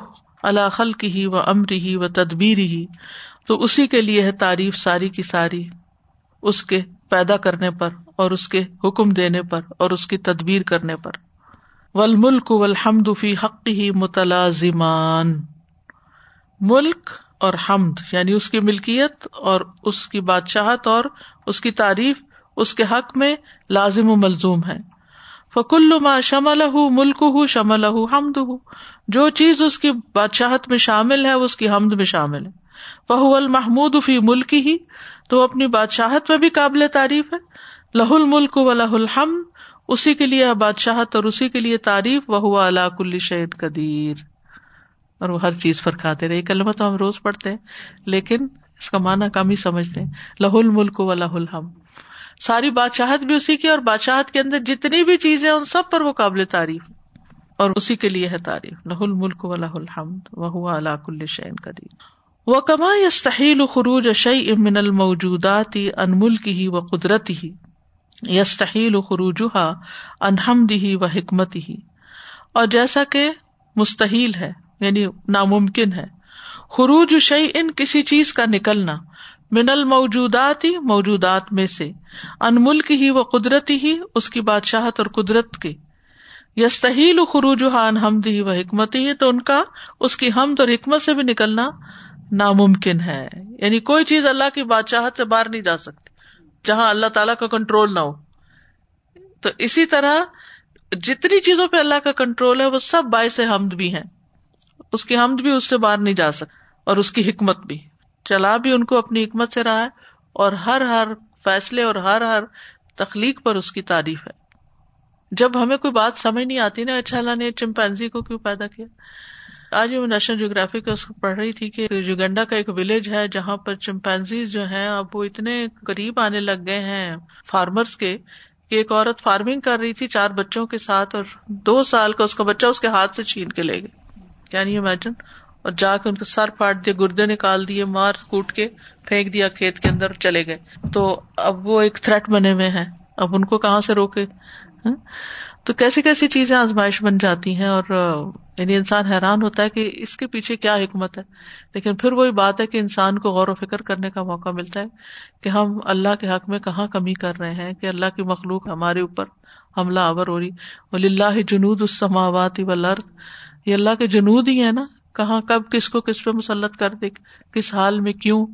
خل کی ہی و امر ہی و تدبیر ہی تو اسی کے لیے ہے تعریف ساری کی ساری اس کے پیدا کرنے پر اور اس کے حکم دینے پر اور اس کی تدبیر کرنے پر ول ملک ملک فی حق ہی متلازمان اور حمد یعنی اس کی ملکیت اور اور اس اس کی کی بادشاہت تعریف اس کے حق میں لازم و ملزوم ہے فکل شم شمل ملک ہُ شمل الح حمد جو چیز اس کی بادشاہت میں شامل ہے اس کی حمد میں شامل ہے فہو المحمود فی ملک ہی تو اپنی بادشاہت پہ بھی قابل تعریف ہے لہ الملک و لہ الحمد اسی کے لیے بادشاہت اور اسی کے لیے تعریف و اللہ کل شعد قدیر اور وہ ہر چیز پر کھاتے رہے کلمہ تو ہم روز پڑھتے ہیں لیکن اس کا معنی کم ہی سمجھتے ہیں لہ الملک و لہ الحمد ساری بادشاہت بھی اسی کی اور بادشاہت کے اندر جتنی بھی چیزیں ان سب پر وہ قابل تعریف اور اسی کے لیے ہے تعریف لہ الملک و لہ الحمد و ہوا اللہ کل شعین قدیر وہ کما یستحیل خروج شعی امن الموجوداتی انمول کی ہی و قدرتی ہی یس تحیل خروجہ انہم حکمت ہی اور جیسا کہ مستحیل ہے یعنی ناممکن ہے خروج شعی ان کسی چیز کا نکلنا من الموجوداتی موجودات میں سے انمول کی ہی و قدرتی ہی اس کی بادشاہت اور قدرت کے یس تحیل و خروجہ انحمدی، و حکمت ہی تو ان کا اس کی حمد اور حکمت سے بھی نکلنا ناممکن ہے یعنی کوئی چیز اللہ کی بادشاہت سے باہر نہیں جا سکتی جہاں اللہ تعالیٰ کا کنٹرول نہ ہو تو اسی طرح جتنی چیزوں پہ اللہ کا کنٹرول ہے وہ سب باعث حمد بھی ہیں اس کی حمد بھی اس سے باہر نہیں جا سکتا اور اس کی حکمت بھی چلا بھی ان کو اپنی حکمت سے رہا ہے اور ہر ہر فیصلے اور ہر ہر تخلیق پر اس کی تعریف ہے جب ہمیں کوئی بات سمجھ نہیں آتی نا اچھا اللہ نے چمپینزی کو کیوں پیدا کیا آج میں نیشنل جیوگرافی پڑھ رہی تھی کہ یوگنڈا کا ایک ولیج ہے جہاں پر چمپینزیز جو ہیں اب وہ اتنے قریب آنے لگ گئے ہیں فارمرس کے کہ ایک عورت فارمنگ کر رہی تھی چار بچوں کے ساتھ اور دو سال کا اس اس کا بچہ کے ہاتھ سے چھین کے لے گئے کین یو امیجن اور جا کے ان کے سر پاٹ دیے گردے نکال دیے مار کوٹ کے پھینک دیا کھیت کے اندر چلے گئے تو اب وہ ایک تھریٹ بنے ہوئے ہیں اب ان کو کہاں سے روکے ہاں؟ تو کیسی کیسی چیزیں آزمائش بن جاتی ہیں اور یعنی انسان حیران ہوتا ہے کہ اس کے پیچھے کیا حکمت ہے لیکن پھر وہی بات ہے کہ انسان کو غور و فکر کرنے کا موقع ملتا ہے کہ ہم اللہ کے حق میں کہاں کمی کر رہے ہیں کہ اللہ کی مخلوق ہمارے اوپر حملہ آور ہو رہی ولی اللہ جنود اس سماوات یہ اللہ کے جنود ہی ہے نا کہاں کب کس کو کس پہ مسلط کر دے کس حال میں کیوں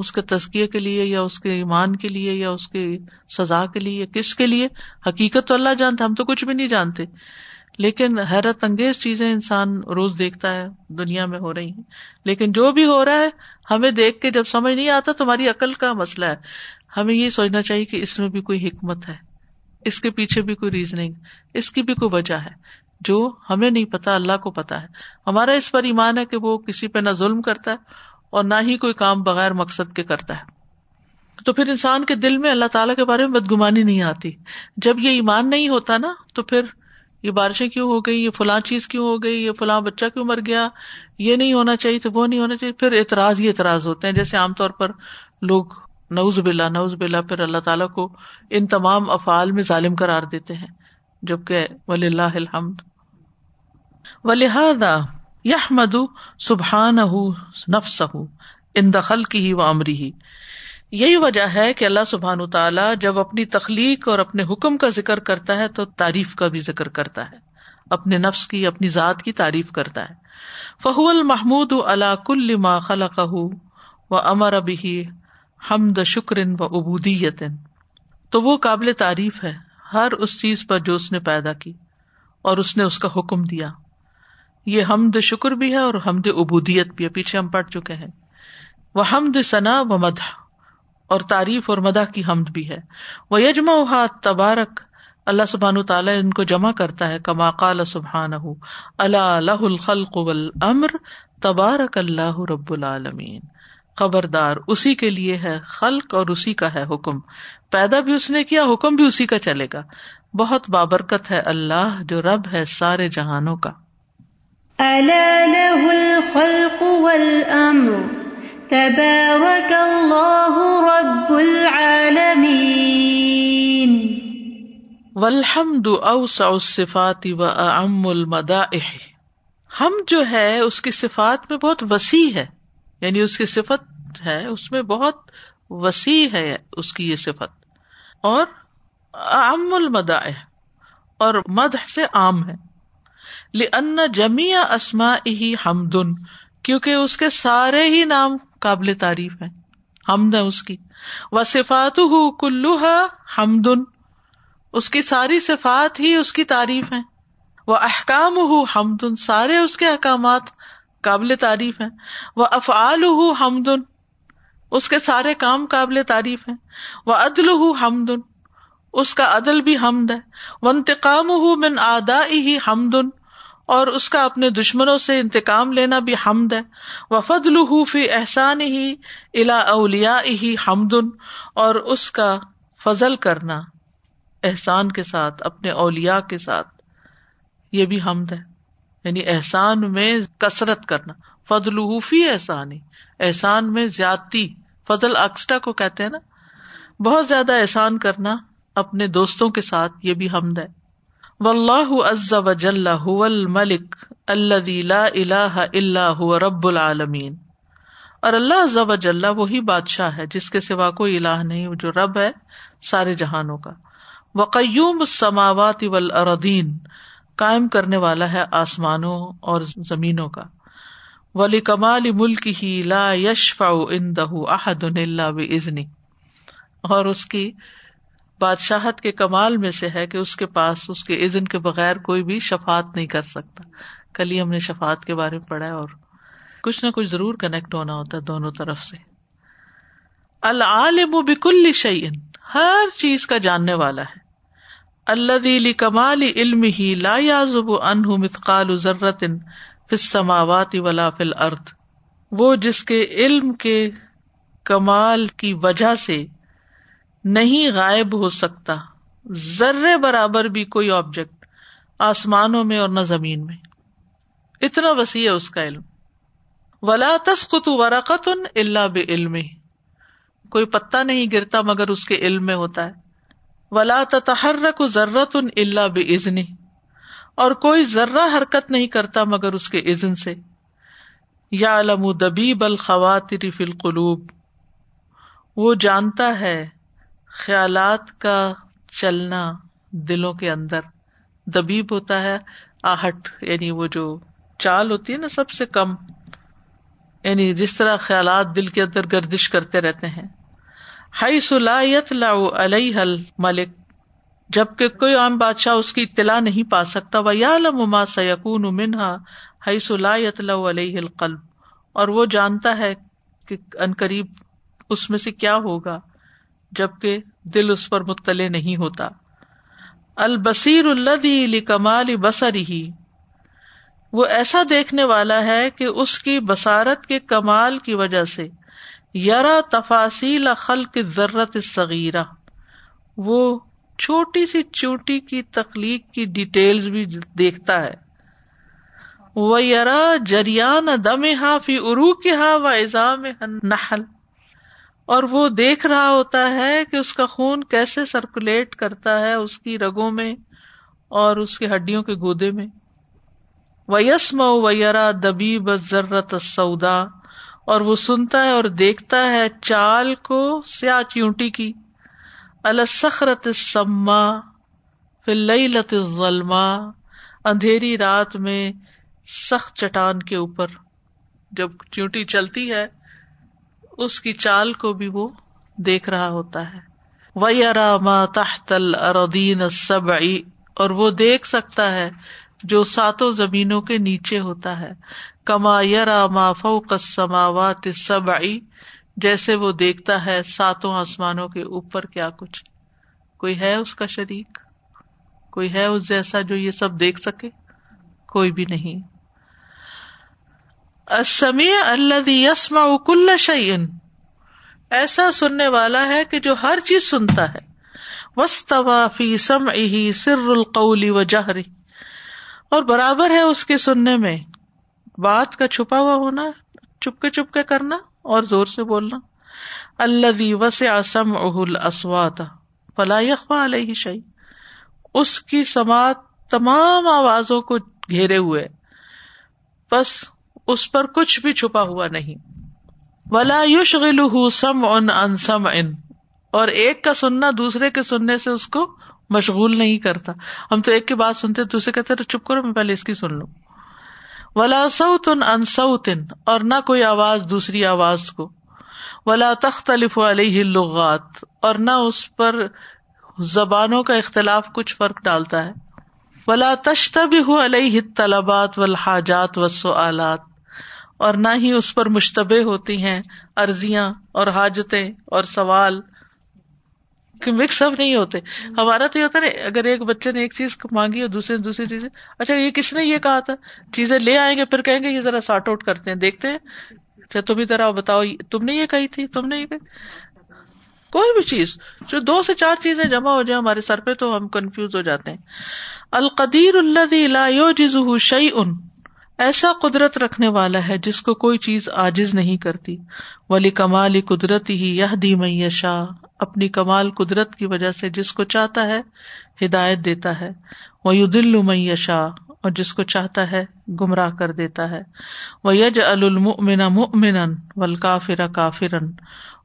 اس کے تزکیے کے لیے یا اس کے ایمان کے لیے یا اس کی سزا کے لیے کس کے لیے حقیقت تو اللہ جانتے ہم تو کچھ بھی نہیں جانتے لیکن حیرت انگیز چیزیں انسان روز دیکھتا ہے دنیا میں ہو رہی ہیں لیکن جو بھی ہو رہا ہے ہمیں دیکھ کے جب سمجھ نہیں آتا تو ہماری عقل کا مسئلہ ہے ہمیں یہ سوچنا چاہیے کہ اس میں بھی کوئی حکمت ہے اس کے پیچھے بھی کوئی ریزننگ اس کی بھی کوئی وجہ ہے جو ہمیں نہیں پتا اللہ کو پتا ہے ہمارا اس پر ایمان ہے کہ وہ کسی پہ نہ ظلم کرتا ہے اور نہ ہی کوئی کام بغیر مقصد کے کرتا ہے تو پھر انسان کے دل میں اللہ تعالیٰ کے بارے میں بدگمانی نہیں آتی جب یہ ایمان نہیں ہوتا نا تو پھر یہ بارشیں کیوں ہو گئی یہ فلاں چیز کیوں ہو گئی یہ فلاں بچہ کیوں مر گیا یہ نہیں ہونا چاہیے تو وہ نہیں ہونا چاہیے پھر اعتراض ہی اعتراض ہوتے ہیں جیسے عام طور پر لوگ نوز بلا نوز بلا پھر اللہ تعالیٰ کو ان تمام افعال میں ظالم قرار دیتے ہیں جبکہ ولی اللہ و سبحان ہُو نفس ہُو ان دخل کی ہی وہ امری ہی یہی وجہ ہے کہ اللہ سبحان تعالیٰ جب اپنی تخلیق اور اپنے حکم کا ذکر کرتا ہے تو تعریف کا بھی ذکر کرتا ہے اپنے نفس کی اپنی ذات کی تعریف کرتا ہے فہو المحمود علاق ما خلق و امر بھی حمد شکر و ابودیتن تو وہ قابل تعریف ہے ہر اس چیز پر جو اس نے پیدا کی اور اس نے اس کا حکم دیا یہ حمد شکر بھی ہے اور حمد عبودیت بھی ہے پیچھے ہم پڑ چکے ہیں وہ حمد ثنا و مدح اور تعریف اور مداح کی حمد بھی ہے وہ یجما تبارک اللہ سبحان تعالیٰ ان کو جمع کرتا ہے کما سبحان تبارک اللہ رب العالمین خبردار اسی کے لیے ہے خلق اور اسی کا ہے حکم پیدا بھی اس نے کیا حکم بھی اسی کا چلے گا بہت بابرکت ہے اللہ جو رب ہے سارے جہانوں کا تبارك الله رب العالمين والحمد اوسع الصفات واعم المدائح ہم جو ہے اس کی صفات میں بہت وسیع ہے یعنی اس کی صفت ہے اس میں بہت وسیع ہے اس کی یہ صفت اور عام المدائح اور مدح سے عام ہے لن جمیا اسما ہی ہمدن کیونکہ اس کے سارے ہی نام قابل تعریف ہے حمد ہے اس کی وہ ہمدن اس کی ساری صفات ہی اس کی تعریف ہے وہ احکام ہو ہمدن سارے اس کے احکامات قابل تعریف ہیں وہ افعال ہو ہمدن اس کے سارے کام قابل تعریف ہیں وہ عدل ہو ہمدن اس کا عدل بھی حمد ہے وہ انتقام ہو من آدا ہی ہمدن اور اس کا اپنے دشمنوں سے انتقام لینا بھی حمد ہے وفد فی احسان ہی الا اولیا ہی حمدن اور اس کا فضل کرنا احسان کے ساتھ اپنے اولیا کے ساتھ یہ بھی حمد ہے یعنی احسان میں کثرت کرنا فضل احسان ہی احسان میں زیادتی فضل اکسٹا کو کہتے ہیں نا بہت زیادہ احسان کرنا اپنے دوستوں کے ساتھ یہ بھی حمد ہے واللہ عز و جل هو الملک الذي لا اله الا هو رب العالمين اور اللہ عز و جل وہی بادشاہ ہے جس کے سوا کوئی الہ نہیں جو رب ہے سارے جہانوں کا وقیوم السماوات والارضین قائم کرنے والا ہے آسمانوں اور زمینوں کا ولی کمال ملک ہی لا یشفا ان دہ احد اللہ اور اس کی بادشاہت کے کمال میں سے ہے کہ اس کے پاس اس کے عزن کے بغیر کوئی بھی شفات نہیں کر سکتا کل ہی ہم نے شفات کے بارے میں پڑھا اور کچھ نہ کچھ ضرور کنیکٹ ہونا ہوتا ہے دونوں طرف سے العالم بکل شعین ہر چیز کا جاننے والا ہے اللہ کمال علم ہی لا یازب انہ متقال ضرت سماوات ولا فل ارتھ وہ جس کے علم کے کمال کی وجہ سے نہیں غائب ہو سکتا ذرے برابر بھی کوئی آبجیکٹ آسمانوں میں اور نہ زمین میں اتنا وسیع ہے اس کا علم ولا تس ورقت ورکت ان علا کوئی پتا نہیں گرتا مگر اس کے علم میں ہوتا ہے ولا کو ضرت ان اللہ بزن اور کوئی ذرہ حرکت نہیں کرتا مگر اس کے عزن سے یا علم و دبی بالخوات ری وہ جانتا ہے خیالات کا چلنا دلوں کے اندر دبیب ہوتا ہے آہٹ یعنی وہ جو چال ہوتی ہے نا سب سے کم یعنی جس طرح خیالات دل کے اندر گردش کرتے رہتے ہیں ہائی ملک جبکہ کوئی عام بادشاہ اس کی اطلاع نہیں پا سکتا وہ یا لما سکون منہا ہائی سلاحیت لاؤ علیہ القلب اور وہ جانتا ہے کہ ان قریب اس میں سے کیا ہوگا جبکہ دل اس پر مطلع نہیں ہوتا الدی علی کمال بسری ہی وہ ایسا دیکھنے والا ہے کہ اس کی بصارت کے کمال کی وجہ سے یار تفاصیل خل کی ضرورت سغیرہ وہ چھوٹی سی چوٹی کی تخلیق کی ڈیٹیل بھی دیکھتا ہے وہ یار جریان دم ہا فی ارو کے ہا و نحل اور وہ دیکھ رہا ہوتا ہے کہ اس کا خون کیسے سرکولیٹ کرتا ہے اس کی رگوں میں اور اس کی ہڈیوں کے گودے میں ویرا دبی اور وہ سنتا ہے اور دیکھتا ہے چال کو سیاہ چیونٹی کی السخرت سما لت غلم اندھیری رات میں سخت چٹان کے اوپر جب چیونٹی چلتی ہے اس کی چال کو بھی وہ دیکھ رہا ہوتا ہے وہ یا راما تحت اردین اور وہ دیکھ سکتا ہے جو ساتوں زمینوں کے نیچے ہوتا ہے کما یار ما وا السماوات بائی جیسے وہ دیکھتا ہے ساتوں آسمانوں کے اوپر کیا کچھ کوئی ہے اس کا شریک کوئی ہے اس جیسا جو یہ سب دیکھ سکے کوئی بھی نہیں اسمی اللہ یسما کل شعین ایسا سننے والا ہے کہ جو ہر چیز سنتا ہے وسطی سم اہی سر القلی و جہری اور برابر ہے اس کے سننے میں بات کا چھپا ہوا ہونا چپکے چپکے کرنا اور زور سے بولنا اللہ وس آسم اہل اسوات فلا اخوا علیہ شعی اس کی سماعت تمام آوازوں کو گھیرے ہوئے بس اس پر کچھ بھی چھپا ہوا نہیں ولا سم ان ان اور ایک کا سننا دوسرے کے سننے سے اس کو مشغول نہیں کرتا ہم تو ایک کی بات سنتے دوسرے کہتے تو چپ کرو میں پہلے اس کی سن لوں ولا سعت ان ان اور نہ کوئی آواز دوسری آواز کو ولا تخت علیہ لغات اور نہ اس پر زبانوں کا اختلاف کچھ فرق ڈالتا ہے ولا تشتب علیہ طلبات و حاجات و سوالات اور نہ ہی اس پر مشتبے ہوتی ہیں ارضیاں اور حاجتیں اور سوال مکس نہیں ہوتے ہمارا تو یہ ہوتا نا اگر ایک بچے نے ایک چیز مانگی اور دوسرے دوسری اچھا یہ کس نے یہ کہا تھا چیزیں لے آئیں گے پھر کہیں گے یہ ذرا سارٹ آؤٹ کرتے ہیں دیکھتے ہیں اچھا تم ہی ذرا بتاؤ تم نے یہ کہی تھی تم نے یہ کہی کوئی بھی چیز جو دو سے چار چیزیں جمع ہو جائیں ہمارے سر پہ تو ہم کنفیوز ہو جاتے ہیں القدیر اللہ دلو جز ان ایسا قدرت رکھنے والا ہے جس کو کوئی چیز عاجز نہیں کرتی ولی کمالی قدرت ہی یہ دی میشا اپنی کمال قدرت کی وجہ سے جس کو چاہتا ہے ہدایت دیتا ہے وہ یو دل میشا اور جس کو چاہتا ہے گمراہ کر دیتا ہے وہ یج المن ممن ول کافر کافرن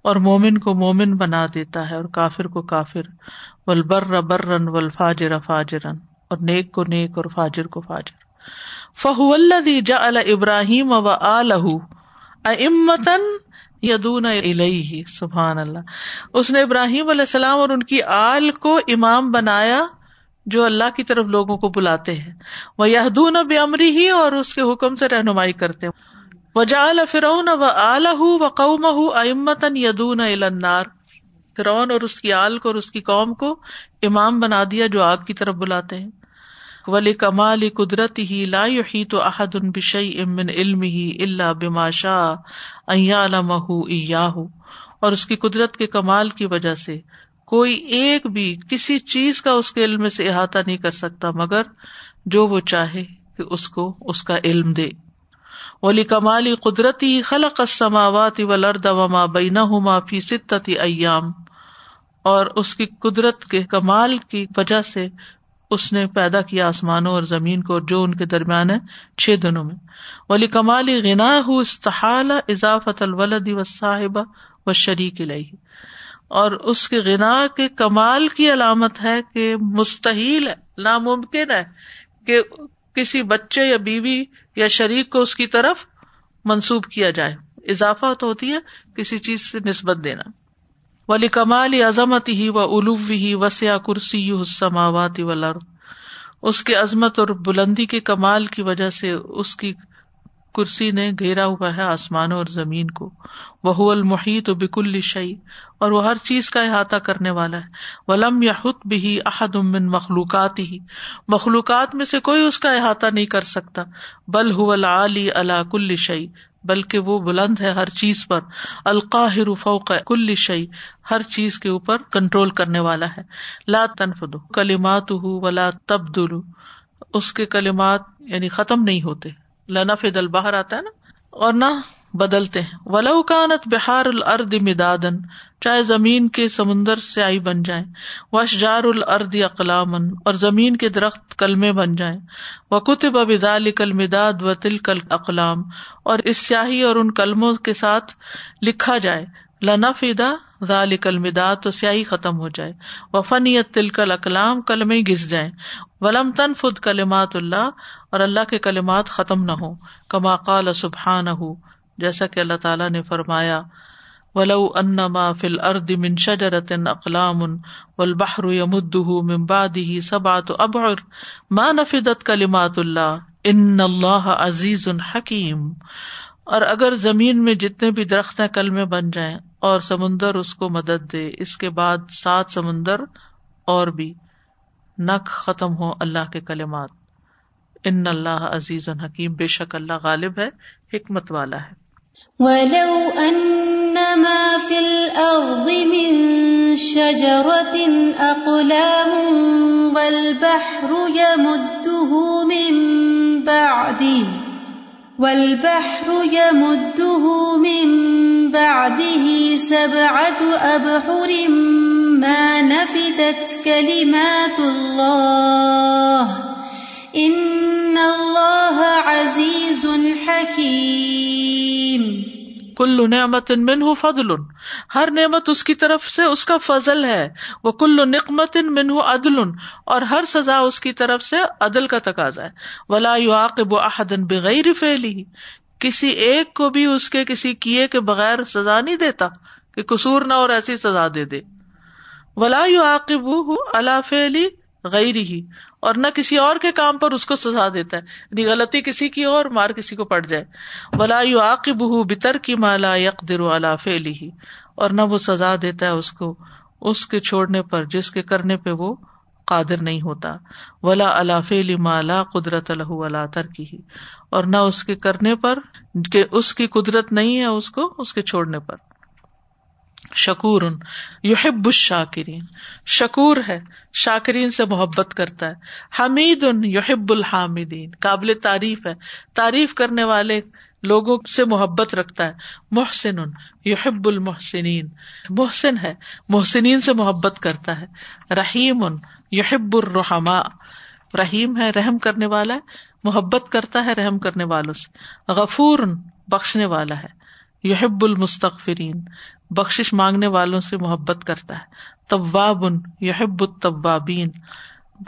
اور مومن کو مومن بنا دیتا ہے اور کافر کو کافر ولبر بر رن ول فاجر اور نیک کو نیک اور فاجر کو فاجر ف اللہ جا البراہیم و آلہ امتن یدون علیہ سبحان اللہ اس نے ابراہیم علیہ السلام اور ان کی آل کو امام بنایا جو اللہ کی طرف لوگوں کو بلاتے ہیں وہ یادون اب امری ہی اور اس کے حکم سے رہنمائی کرتے ہیں جا الفرون و آلہ و قوم امتن یدون النار فرعون اور اس کی آل کو اور اس کی قوم کو امام بنا دیا جو آگ کی طرف بلاتے ہیں ولی کمال قدرت ہی لا ہی تو احد ان بش امن علم ہی اللہ باہ ہو اور اس کی قدرت کے کمال کی وجہ سے کوئی ایک بھی کسی چیز کا اس کے علم سے احاطہ نہیں کر سکتا مگر جو وہ چاہے کہ اس کو اس کا علم دے ولی کمالی قدرتی خلق السماوات والارض و لرد وما بینا ایام اور اس کی قدرت کے کمال کی وجہ سے اس نے پیدا کیا آسمانوں اور زمین کو اور جو ان کے درمیان ہے چھ دنوں میں ولی کمال ہو استحال اضافت الولد و صاحبہ و شریک لئی اور اس کے غنا کے کمال کی علامت ہے کہ مستحیل ہے ناممکن ہے کہ کسی بچے یا بیوی یا شریک کو اس کی طرف منسوب کیا جائے اضافہ تو ہوتی ہے کسی چیز سے نسبت دینا ولی کمال عظمت ہی و ہی کرسی اس کے عظمت اور بلندی کے کمال کی وجہ سے اس کی کرسی نے گھیرا ہوا ہے آسمان اور زمین کو وہ المحیط و بکل شعی اور وہ ہر چیز کا احاطہ کرنے والا ہے ولم یا حت بھی احد امن مخلوقات ہی مخلوقات میں سے کوئی اس کا احاطہ نہیں کر سکتا بل ہو العلی اللہ کل شعی بلکہ وہ بلند ہے ہر چیز پر کل شعی ہر چیز کے اوپر کنٹرول کرنے والا ہے لا تنف دو کلیمات اس کے کلیمات یعنی ختم نہیں ہوتے لنا فد باہر آتا ہے نا اور نہ بدلتے ولو کانت بہار العرد مداد زمین کے سمندر آئی بن جائیں وش جار الرد اکلام اور زمین کے درخت کلمے بن جائیں و کتب اب کل مداد و تل کل اقلام اور اس سیاہی اور ان کلموں کے ساتھ لکھا جائے مداد تو سیاہی ختم ہو جائے و تل کل اقلام کلمے گس جائیں ولم تن فد کلمات اللہ اور اللہ کے کلمات ختم نہ ہو کما قال سبحان ہوں ہو جیسا کہ اللہ تعالیٰ نے فرمایا ولو انما فل ارد من شجرت اقلام و البحرمد ممبادی سبات ابر ماں نفی دت کلمات اللہ ان اللہ عزیز الحکیم اور اگر زمین میں جتنے بھی درخت ہیں کل میں بن جائیں اور سمندر اس کو مدد دے اس کے بعد سات سمندر اور بھی نک ختم ہو اللہ کے کلمات ان اللہ عزیز الحکیم بے شک اللہ غالب ہے حکمت والا ہے ولو انما في الارض من من من اقلام والبحر والبحر يمده يمده بعده بعده سبعة ما نفدت كلمات الله کلی الله عزيز حكيم دین کل نعمت منہ فضل ہر نعمت اس کی طرف سے اس کا فضل ہے وہ کل نقمت منہ عدل اور ہر سزا اس کی طرف سے عدل کا تقاضا ہے ولا یعاقب احدن بغیر فعلی کسی ایک کو بھی اس کے کسی کیے کے بغیر سزا نہیں دیتا کہ قصور نہ اور ایسی سزا دے دے ولا یعاقب اللہ فعلی غیر ہی اور نہ کسی اور کے کام پر اس کو سزا دیتا ہے یعنی غلطی کسی کی اور مار کسی کو پڑ جائے بلا یو عق بہ بتر کی مالا یک درواف فیلی ہی اور نہ وہ سزا دیتا ہے اس کو اس کے چھوڑنے پر جس کے کرنے پہ وہ قادر نہیں ہوتا ولا اللہ فیلی مالا قدرت الح اللہ تر کی ہی اور نہ اس کے کرنے پر اس کی قدرت نہیں ہے اس کو اس کے چھوڑنے پر شکور یحب الشاکرین شکور ہے شاکرین سے محبت کرتا ہے حمید ان یحب الحامدین قابل تعریف ہے تعریف کرنے والے لوگوں سے محبت رکھتا ہے محسن ان یحب المحسنین محسن ہے محسنین سے محبت کرتا ہے رحیم ان یحب الرحما رحیم ہے رحم کرنے والا ہے محبت کرتا ہے رحم کرنے والوں سے غفور بخشنے والا ہے یحب المستقفرین بخشش مانگنے والوں سے محبت کرتا ہے طوابن یحب الطوابین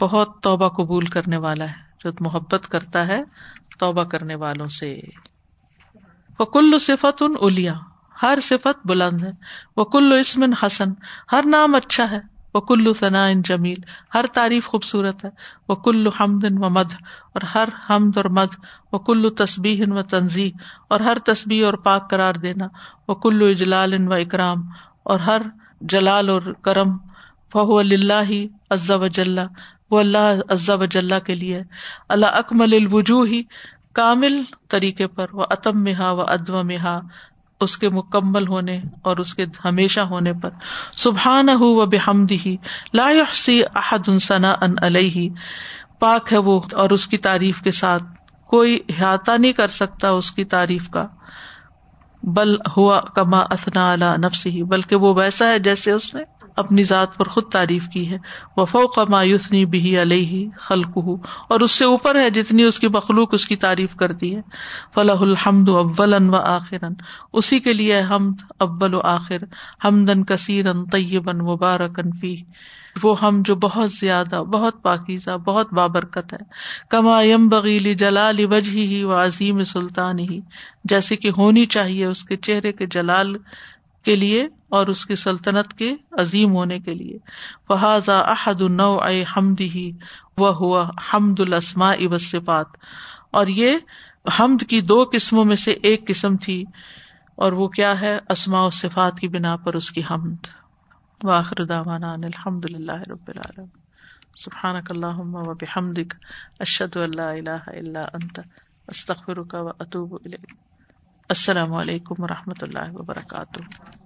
بہت توبہ قبول کرنے والا ہے جو محبت کرتا ہے توبہ کرنے والوں سے وکل صفت ان اولیا ہر صفت بلند ہے وہ اسم حسن ہر نام اچھا ہے وہ کلو ثنا جمیل ہر تعریف خوبصورت ہے وہ کلو حمد ان و مدھ اور ہر حمد اور مدھ وہ کلو تصبی و تنظیح اور ہر تصبی اور پاک قرار دینا وہ کلو اجلال ان و اکرام اور ہر جلال اور کرم فہو اللہ عزا و جلا وہ اللہ عزا و جلا کے لیے اللہ اکمل الوجو ہی کامل طریقے پر وہ اتم میں ہا و ادو میں ہا اس کے مکمل ہونے اور اس کے ہمیشہ ہونے پر سبحان و لا سی احد ان علیہ پاک ہے وہ اور اس کی تعریف کے ساتھ کوئی احاطہ نہیں کر سکتا اس کی تعریف کا بل ہوا کما اثنا اللہ نفسی ہی بلکہ وہ ویسا ہے جیسے اس نے اپنی ذات پر خود تعریف کی ہے وفو کا مایوسنی بہی علیہ خلقہ اور اس سے اوپر ہے جتنی اس کی مخلوق اس کی تعریف کرتی ہے فلاح الحمد اول و آخر اسی کے لیے حمد ابل و آخر حمدن کثیرن طیبن مبارکن فی وہ ہم جو بہت زیادہ بہت پاکیزہ بہت بابرکت ہے کما یم بغیلی جلال وجہ ہی و عظیم سلطان ہی جیسے کہ ہونی چاہیے اس کے چہرے کے جلال کے لیے اور اس کی سلطنت کے عظیم ہونے کے لیے فہذا احد النو اے حمد ہی وہ ہوا حمد الاسما اب صفات اور یہ حمد کی دو قسموں میں سے ایک قسم تھی اور وہ کیا ہے اسماء و صفات کی بنا پر اس کی حمد واخر دعوانا ان الحمد للہ رب العالم سبحانک اللہم و بحمدک اشہد ان لا الہ الا انت استغفرک و اتوب السلام علیکم و رحمۃ اللہ وبرکاتہ